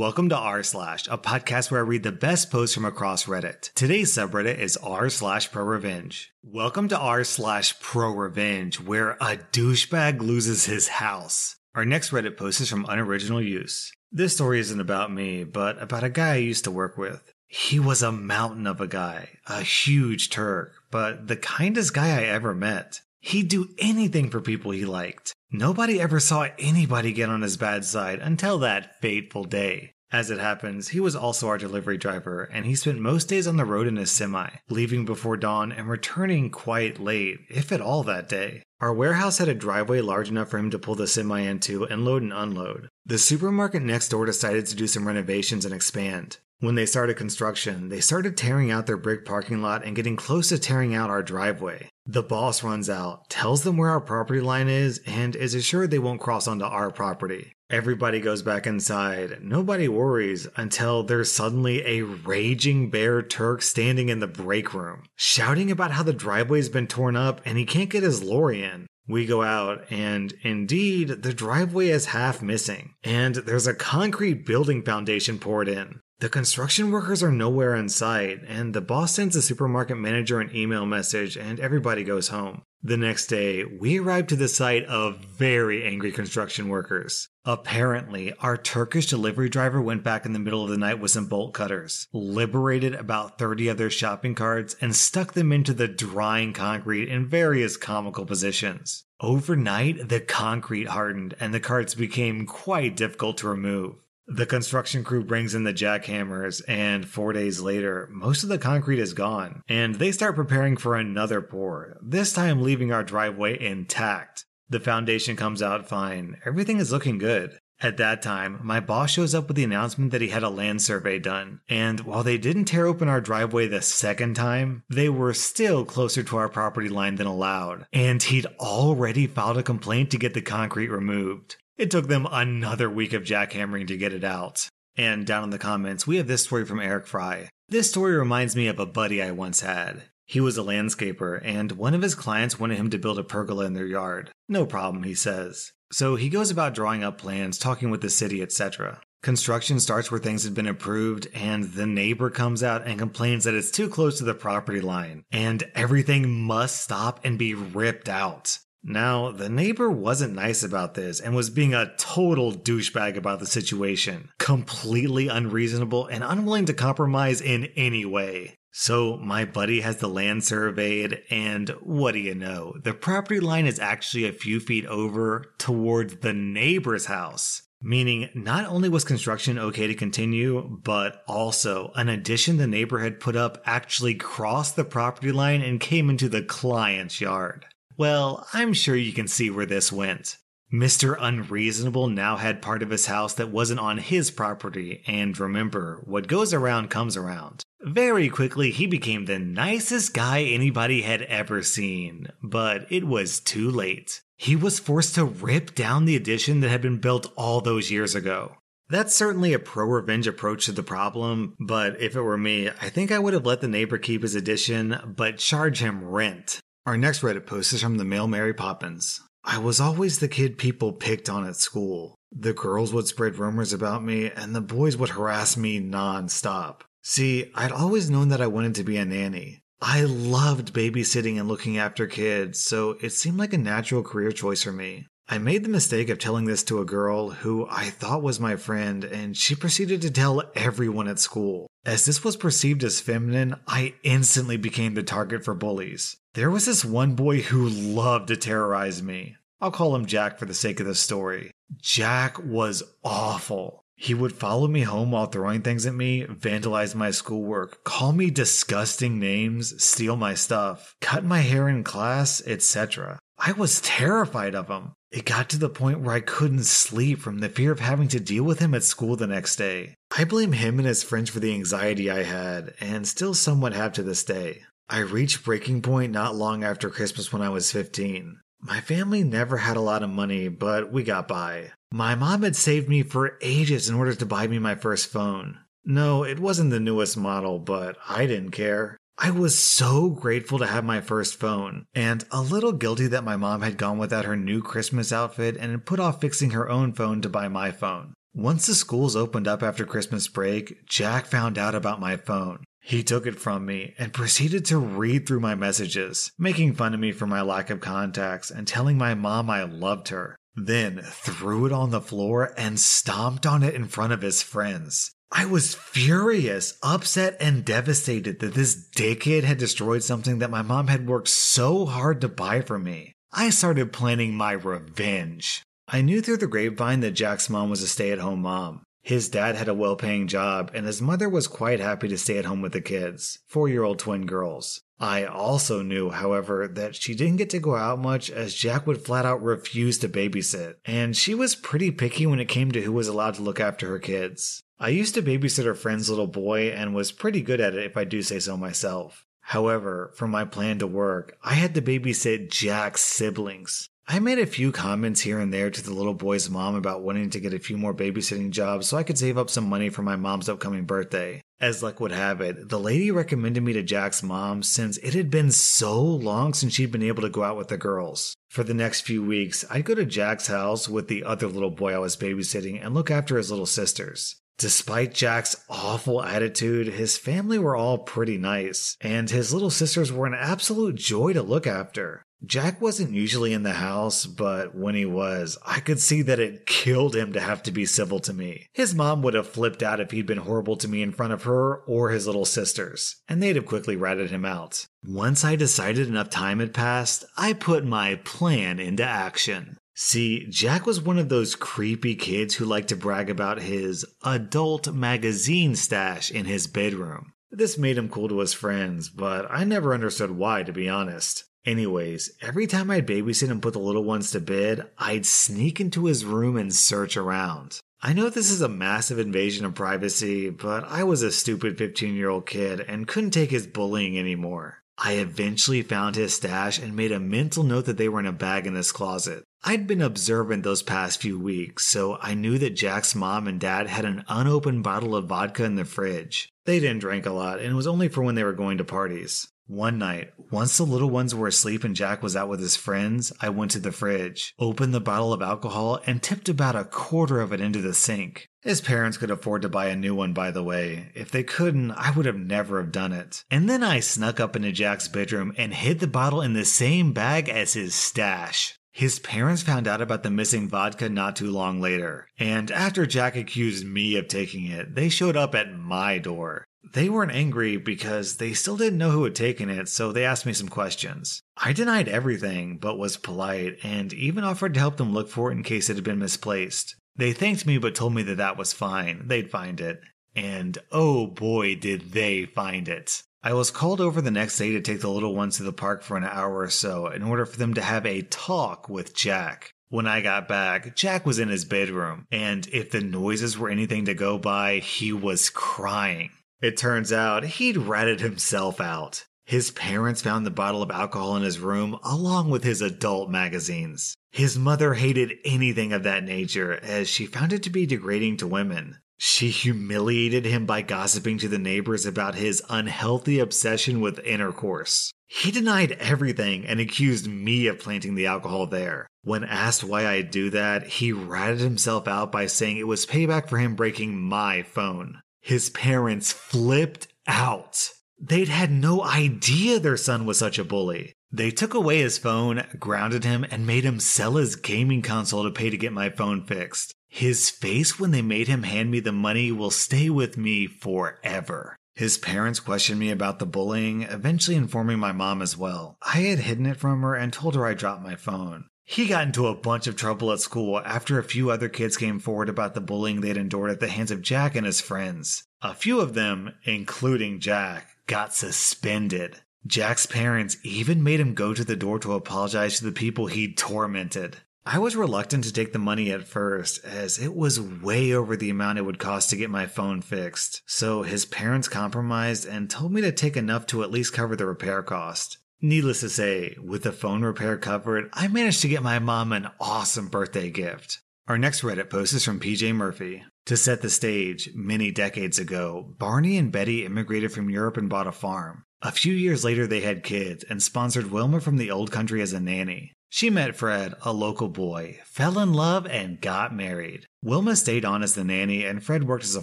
Welcome to r slash, a podcast where I read the best posts from across Reddit. Today's subreddit is r slash pro revenge. Welcome to r slash pro revenge, where a douchebag loses his house. Our next Reddit post is from unoriginal use. This story isn't about me, but about a guy I used to work with. He was a mountain of a guy, a huge Turk, but the kindest guy I ever met. He'd do anything for people he liked. Nobody ever saw anybody get on his bad side until that fateful day. As it happens, he was also our delivery driver, and he spent most days on the road in his semi, leaving before dawn and returning quite late, if at all, that day. Our warehouse had a driveway large enough for him to pull the semi into and load and unload. The supermarket next door decided to do some renovations and expand. When they started construction, they started tearing out their brick parking lot and getting close to tearing out our driveway. The boss runs out, tells them where our property line is, and is assured they won't cross onto our property. Everybody goes back inside. Nobody worries until there's suddenly a raging bear Turk standing in the break room, shouting about how the driveway's been torn up and he can't get his lorry in. We go out, and indeed, the driveway is half missing, and there's a concrete building foundation poured in. The construction workers are nowhere in sight, and the boss sends the supermarket manager an email message, and everybody goes home. The next day, we arrive to the site of very angry construction workers. Apparently, our Turkish delivery driver went back in the middle of the night with some bolt cutters, liberated about 30 of their shopping carts, and stuck them into the drying concrete in various comical positions. Overnight, the concrete hardened and the carts became quite difficult to remove. The construction crew brings in the jackhammers, and four days later, most of the concrete is gone, and they start preparing for another pour, this time leaving our driveway intact. The foundation comes out fine, everything is looking good. At that time, my boss shows up with the announcement that he had a land survey done, and while they didn't tear open our driveway the second time, they were still closer to our property line than allowed, and he'd already filed a complaint to get the concrete removed. It took them another week of jackhammering to get it out. And down in the comments, we have this story from Eric Fry. This story reminds me of a buddy I once had. He was a landscaper, and one of his clients wanted him to build a pergola in their yard. No problem, he says. So he goes about drawing up plans, talking with the city, etc. Construction starts where things had been approved, and the neighbor comes out and complains that it's too close to the property line, and everything must stop and be ripped out. Now, the neighbor wasn't nice about this and was being a total douchebag about the situation, completely unreasonable and unwilling to compromise in any way. So, my buddy has the land surveyed, and what do you know? The property line is actually a few feet over towards the neighbor's house. Meaning, not only was construction okay to continue, but also an addition the neighbor had put up actually crossed the property line and came into the client's yard. Well, I'm sure you can see where this went. Mr. Unreasonable now had part of his house that wasn't on his property, and remember, what goes around comes around. Very quickly, he became the nicest guy anybody had ever seen, but it was too late. He was forced to rip down the addition that had been built all those years ago. That's certainly a pro revenge approach to the problem, but if it were me, I think I would have let the neighbor keep his addition, but charge him rent. Our next Reddit post is from the male Mary Poppins. I was always the kid people picked on at school. The girls would spread rumors about me, and the boys would harass me non-stop. See, I'd always known that I wanted to be a nanny. I loved babysitting and looking after kids, so it seemed like a natural career choice for me. I made the mistake of telling this to a girl who I thought was my friend, and she proceeded to tell everyone at school. As this was perceived as feminine, I instantly became the target for bullies. There was this one boy who loved to terrorize me. I'll call him Jack for the sake of the story. Jack was awful. He would follow me home while throwing things at me, vandalize my schoolwork, call me disgusting names, steal my stuff, cut my hair in class, etc. I was terrified of him. It got to the point where I couldn't sleep from the fear of having to deal with him at school the next day. I blame him and his friends for the anxiety I had, and still somewhat have to this day. I reached breaking point not long after Christmas when I was 15. My family never had a lot of money, but we got by. My mom had saved me for ages in order to buy me my first phone. No, it wasn't the newest model, but I didn't care. I was so grateful to have my first phone, and a little guilty that my mom had gone without her new Christmas outfit and had put off fixing her own phone to buy my phone. Once the schools opened up after Christmas break, Jack found out about my phone. He took it from me and proceeded to read through my messages, making fun of me for my lack of contacts and telling my mom I loved her. Then threw it on the floor and stomped on it in front of his friends. I was furious, upset, and devastated that this dickhead had destroyed something that my mom had worked so hard to buy for me. I started planning my revenge. I knew through the grapevine that Jack's mom was a stay at home mom. His dad had a well paying job, and his mother was quite happy to stay at home with the kids, four year old twin girls. I also knew, however, that she didn't get to go out much as Jack would flat out refuse to babysit, and she was pretty picky when it came to who was allowed to look after her kids. I used to babysit her friend's little boy and was pretty good at it if I do say so myself. However, for my plan to work, I had to babysit Jack's siblings. I made a few comments here and there to the little boy's mom about wanting to get a few more babysitting jobs so I could save up some money for my mom's upcoming birthday. As luck would have it, the lady recommended me to Jack's mom since it had been so long since she'd been able to go out with the girls. For the next few weeks, I'd go to Jack's house with the other little boy I was babysitting and look after his little sisters. Despite Jack's awful attitude, his family were all pretty nice, and his little sisters were an absolute joy to look after. Jack wasn't usually in the house, but when he was, I could see that it killed him to have to be civil to me. His mom would have flipped out if he'd been horrible to me in front of her or his little sisters, and they'd have quickly ratted him out. Once I decided enough time had passed, I put my plan into action. See, Jack was one of those creepy kids who liked to brag about his adult magazine stash in his bedroom. This made him cool to his friends, but I never understood why, to be honest. Anyways, every time I'd babysit and put the little ones to bed, I'd sneak into his room and search around. I know this is a massive invasion of privacy, but I was a stupid 15 year old kid and couldn't take his bullying anymore. I eventually found his stash and made a mental note that they were in a bag in his closet. I'd been observant those past few weeks, so I knew that Jack's mom and dad had an unopened bottle of vodka in the fridge. They didn't drink a lot, and it was only for when they were going to parties. One night, once the little ones were asleep and Jack was out with his friends, I went to the fridge, opened the bottle of alcohol, and tipped about a quarter of it into the sink. His parents could afford to buy a new one, by the way. If they couldn't, I would have never have done it. And then I snuck up into Jack's bedroom and hid the bottle in the same bag as his stash. His parents found out about the missing vodka not too long later, and after Jack accused me of taking it, they showed up at my door. They weren't angry because they still didn't know who had taken it, so they asked me some questions. I denied everything, but was polite and even offered to help them look for it in case it had been misplaced. They thanked me but told me that that was fine, they'd find it. And oh boy, did they find it. I was called over the next day to take the little ones to the park for an hour or so in order for them to have a talk with Jack. When I got back, Jack was in his bedroom, and if the noises were anything to go by, he was crying. It turns out he'd ratted himself out. His parents found the bottle of alcohol in his room along with his adult magazines. His mother hated anything of that nature as she found it to be degrading to women. She humiliated him by gossiping to the neighbors about his unhealthy obsession with intercourse. He denied everything and accused me of planting the alcohol there. When asked why I'd do that, he ratted himself out by saying it was payback for him breaking my phone. His parents flipped out. They'd had no idea their son was such a bully. They took away his phone, grounded him, and made him sell his gaming console to pay to get my phone fixed. His face when they made him hand me the money will stay with me forever. His parents questioned me about the bullying, eventually informing my mom as well. I had hidden it from her and told her I dropped my phone. He got into a bunch of trouble at school after a few other kids came forward about the bullying they'd endured at the hands of Jack and his friends. A few of them, including Jack, got suspended. Jack's parents even made him go to the door to apologize to the people he'd tormented. I was reluctant to take the money at first, as it was way over the amount it would cost to get my phone fixed. So his parents compromised and told me to take enough to at least cover the repair cost. Needless to say, with the phone repair covered, I managed to get my mom an awesome birthday gift. Our next Reddit post is from PJ Murphy. To set the stage, many decades ago, Barney and Betty immigrated from Europe and bought a farm. A few years later, they had kids and sponsored Wilma from the old country as a nanny. She met Fred, a local boy, fell in love, and got married. Wilma stayed on as the nanny, and Fred worked as a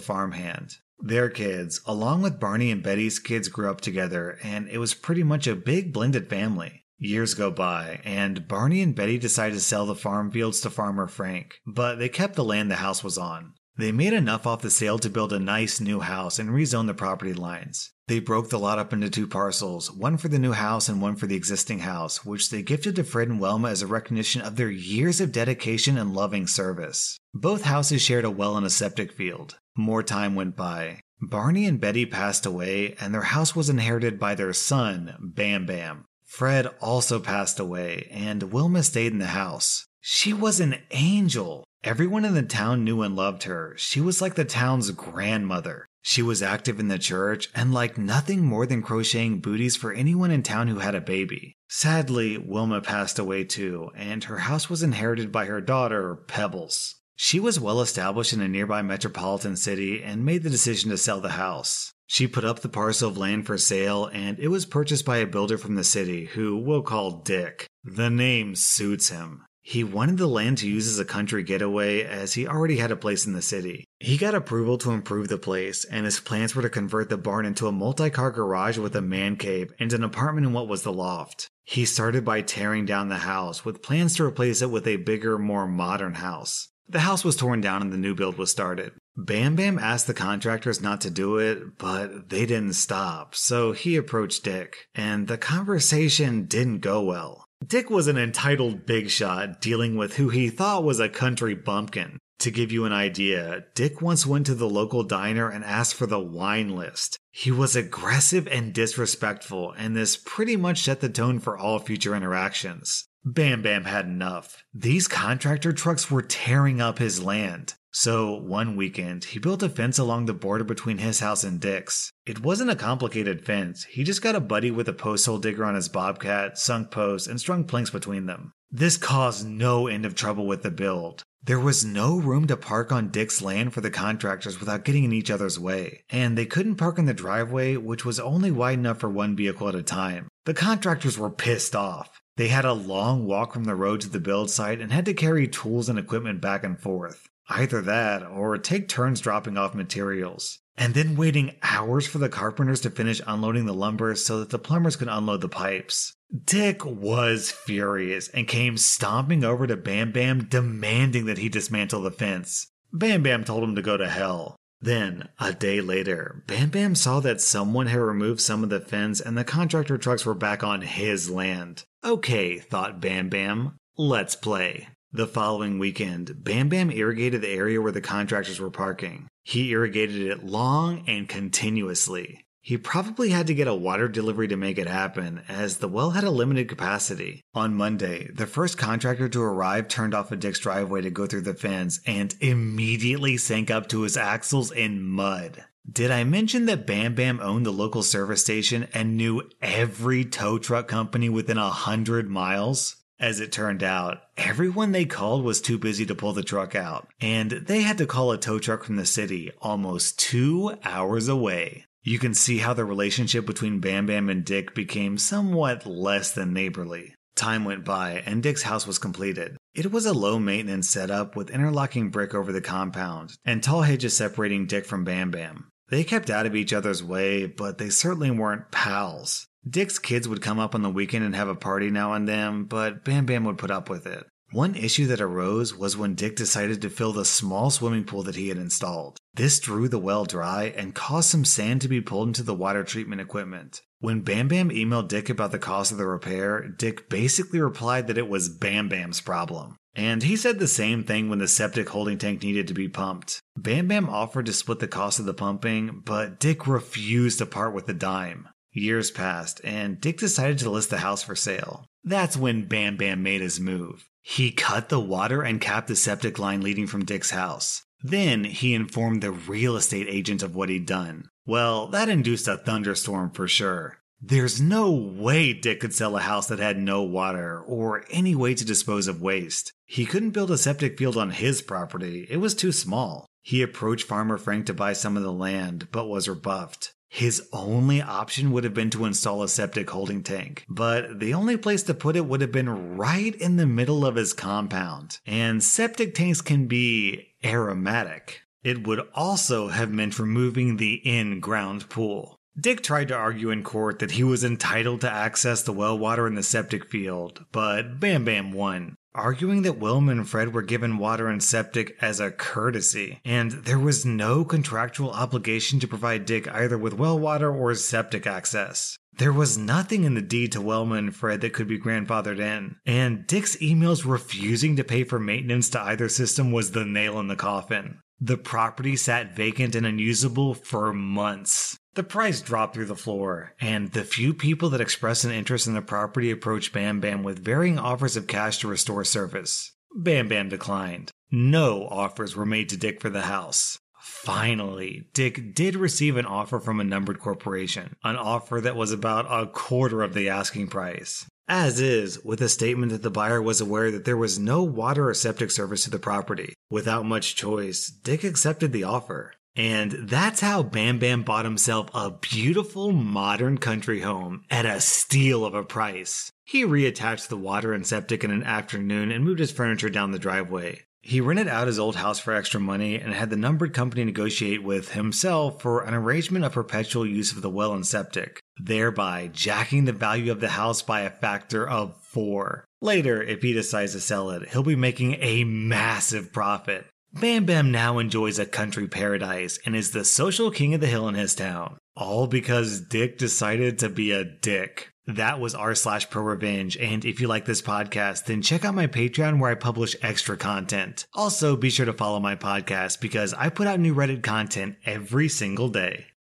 farmhand. Their kids, along with Barney and Betty's kids, grew up together, and it was pretty much a big blended family. Years go by, and Barney and Betty decide to sell the farm fields to Farmer Frank, but they kept the land the house was on. They made enough off the sale to build a nice new house and rezone the property lines. They broke the lot up into two parcels, one for the new house and one for the existing house, which they gifted to Fred and Wilma as a recognition of their years of dedication and loving service. Both houses shared a well and a septic field. More time went by. Barney and Betty passed away, and their house was inherited by their son, Bam Bam. Fred also passed away, and Wilma stayed in the house. She was an angel. Everyone in the town knew and loved her. She was like the town's grandmother. She was active in the church and liked nothing more than crocheting booties for anyone in town who had a baby. Sadly, Wilma passed away too, and her house was inherited by her daughter, Pebbles. She was well established in a nearby metropolitan city and made the decision to sell the house. She put up the parcel of land for sale and it was purchased by a builder from the city who we'll call Dick. The name suits him. He wanted the land to use as a country getaway as he already had a place in the city. He got approval to improve the place, and his plans were to convert the barn into a multi car garage with a man cave and an apartment in what was the loft. He started by tearing down the house with plans to replace it with a bigger, more modern house. The house was torn down and the new build was started. Bam Bam asked the contractors not to do it, but they didn't stop, so he approached Dick, and the conversation didn't go well. Dick was an entitled big shot dealing with who he thought was a country bumpkin. To give you an idea, Dick once went to the local diner and asked for the wine list. He was aggressive and disrespectful, and this pretty much set the tone for all future interactions. Bam Bam had enough. These contractor trucks were tearing up his land. So, one weekend, he built a fence along the border between his house and Dick's. It wasn't a complicated fence. He just got a buddy with a post hole digger on his bobcat, sunk posts, and strung planks between them. This caused no end of trouble with the build. There was no room to park on Dick's land for the contractors without getting in each other's way, and they couldn't park in the driveway, which was only wide enough for one vehicle at a time. The contractors were pissed off. They had a long walk from the road to the build site and had to carry tools and equipment back and forth. Either that, or take turns dropping off materials. And then waiting hours for the carpenters to finish unloading the lumber so that the plumbers could unload the pipes. Dick was furious and came stomping over to Bam Bam demanding that he dismantle the fence. Bam Bam told him to go to hell. Then, a day later, Bam Bam saw that someone had removed some of the fence and the contractor trucks were back on his land. Okay, thought Bam Bam, let's play. The following weekend, Bam Bam irrigated the area where the contractors were parking. He irrigated it long and continuously. He probably had to get a water delivery to make it happen, as the well had a limited capacity. On Monday, the first contractor to arrive turned off a Dick's driveway to go through the fence and immediately sank up to his axles in mud. Did I mention that Bam Bam owned the local service station and knew every tow truck company within a hundred miles? As it turned out, everyone they called was too busy to pull the truck out, and they had to call a tow truck from the city almost two hours away. You can see how the relationship between Bam Bam and Dick became somewhat less than neighborly. Time went by, and Dick's house was completed. It was a low maintenance setup with interlocking brick over the compound, and tall hedges separating Dick from Bam Bam. They kept out of each other's way, but they certainly weren't pals. Dick's kids would come up on the weekend and have a party now and then, but Bam Bam would put up with it. One issue that arose was when Dick decided to fill the small swimming pool that he had installed. This drew the well dry and caused some sand to be pulled into the water treatment equipment. When Bam Bam emailed Dick about the cost of the repair, Dick basically replied that it was Bam Bam's problem. And he said the same thing when the septic holding tank needed to be pumped. Bam Bam offered to split the cost of the pumping, but Dick refused to part with a dime. Years passed, and Dick decided to list the house for sale. That's when Bam Bam made his move. He cut the water and capped the septic line leading from Dick's house. Then he informed the real estate agent of what he'd done. Well, that induced a thunderstorm for sure. There's no way Dick could sell a house that had no water or any way to dispose of waste. He couldn't build a septic field on his property, it was too small. He approached Farmer Frank to buy some of the land, but was rebuffed. His only option would have been to install a septic holding tank, but the only place to put it would have been right in the middle of his compound. And septic tanks can be aromatic. It would also have meant removing the in ground pool. Dick tried to argue in court that he was entitled to access the well water in the septic field, but Bam Bam won, arguing that Wilma and Fred were given water and septic as a courtesy, and there was no contractual obligation to provide Dick either with well water or septic access. There was nothing in the deed to Wilma and Fred that could be grandfathered in, and Dick's emails refusing to pay for maintenance to either system was the nail in the coffin. The property sat vacant and unusable for months. The price dropped through the floor, and the few people that expressed an interest in the property approached Bam Bam with varying offers of cash to restore service. Bam Bam declined. No offers were made to Dick for the house. Finally, Dick did receive an offer from a numbered corporation, an offer that was about a quarter of the asking price. As is, with a statement that the buyer was aware that there was no water or septic service to the property. Without much choice, Dick accepted the offer. And that's how Bam Bam bought himself a beautiful modern country home at a steal of a price. He reattached the water and septic in an afternoon and moved his furniture down the driveway. He rented out his old house for extra money and had the numbered company negotiate with himself for an arrangement of perpetual use of the well and septic, thereby jacking the value of the house by a factor of four. Later, if he decides to sell it, he'll be making a massive profit. Bam Bam now enjoys a country paradise and is the social king of the hill in his town. All because Dick decided to be a dick. That was r slash pro revenge. And if you like this podcast, then check out my Patreon where I publish extra content. Also, be sure to follow my podcast because I put out new Reddit content every single day.